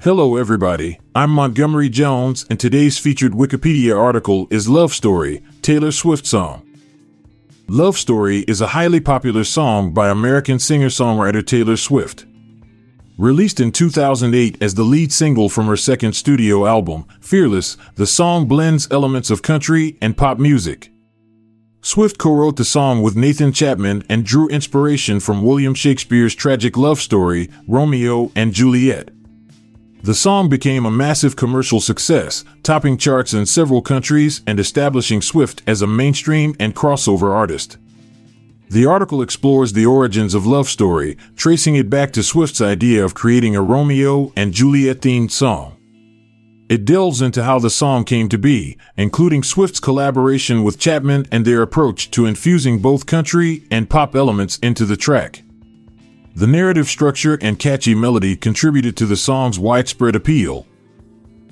Hello, everybody. I'm Montgomery Jones, and today's featured Wikipedia article is Love Story, Taylor Swift Song. Love Story is a highly popular song by American singer songwriter Taylor Swift. Released in 2008 as the lead single from her second studio album, Fearless, the song blends elements of country and pop music. Swift co-wrote the song with Nathan Chapman and drew inspiration from William Shakespeare's tragic love story, Romeo and Juliet. The song became a massive commercial success, topping charts in several countries and establishing Swift as a mainstream and crossover artist. The article explores the origins of Love Story, tracing it back to Swift's idea of creating a Romeo and Juliet themed song. It delves into how the song came to be, including Swift's collaboration with Chapman and their approach to infusing both country and pop elements into the track. The narrative structure and catchy melody contributed to the song's widespread appeal.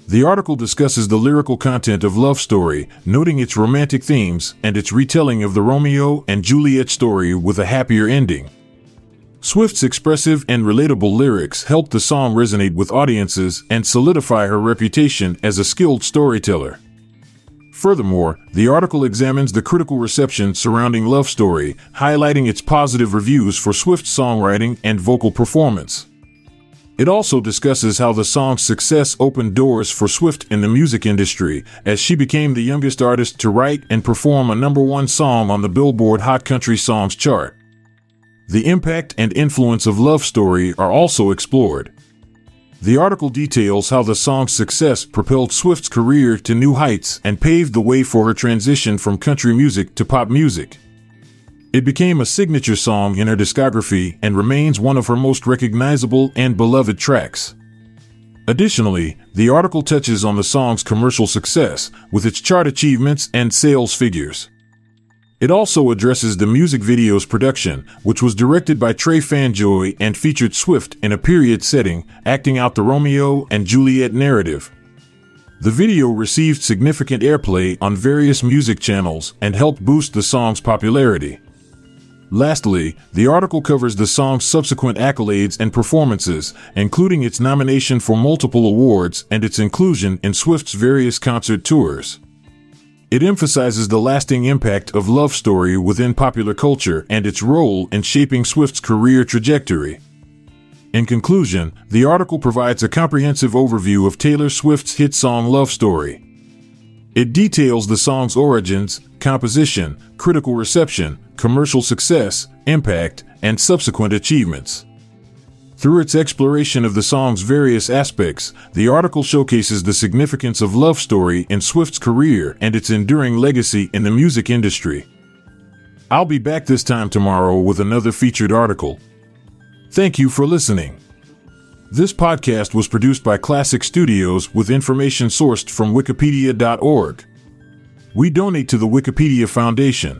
The article discusses the lyrical content of Love Story, noting its romantic themes and its retelling of the Romeo and Juliet story with a happier ending. Swift's expressive and relatable lyrics helped the song resonate with audiences and solidify her reputation as a skilled storyteller. Furthermore, the article examines the critical reception surrounding Love Story, highlighting its positive reviews for Swift's songwriting and vocal performance. It also discusses how the song's success opened doors for Swift in the music industry, as she became the youngest artist to write and perform a number one song on the Billboard Hot Country Songs chart. The impact and influence of Love Story are also explored. The article details how the song's success propelled Swift's career to new heights and paved the way for her transition from country music to pop music. It became a signature song in her discography and remains one of her most recognizable and beloved tracks. Additionally, the article touches on the song's commercial success with its chart achievements and sales figures. It also addresses the music video's production, which was directed by Trey Fanjoy and featured Swift in a period setting, acting out the Romeo and Juliet narrative. The video received significant airplay on various music channels and helped boost the song's popularity. Lastly, the article covers the song's subsequent accolades and performances, including its nomination for multiple awards and its inclusion in Swift's various concert tours. It emphasizes the lasting impact of Love Story within popular culture and its role in shaping Swift's career trajectory. In conclusion, the article provides a comprehensive overview of Taylor Swift's hit song Love Story. It details the song's origins, composition, critical reception, commercial success, impact, and subsequent achievements. Through its exploration of the song's various aspects, the article showcases the significance of Love Story in Swift's career and its enduring legacy in the music industry. I'll be back this time tomorrow with another featured article. Thank you for listening. This podcast was produced by Klassic Studios with information sourced from Wikipedia.org. We donate to the Wikipedia Foundation